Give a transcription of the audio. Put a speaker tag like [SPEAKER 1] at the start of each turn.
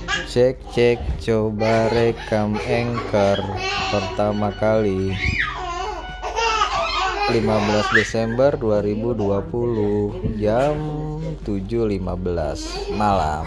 [SPEAKER 1] Cek cek coba rekam anchor pertama kali. 15 Desember 2020 jam 7.15 malam.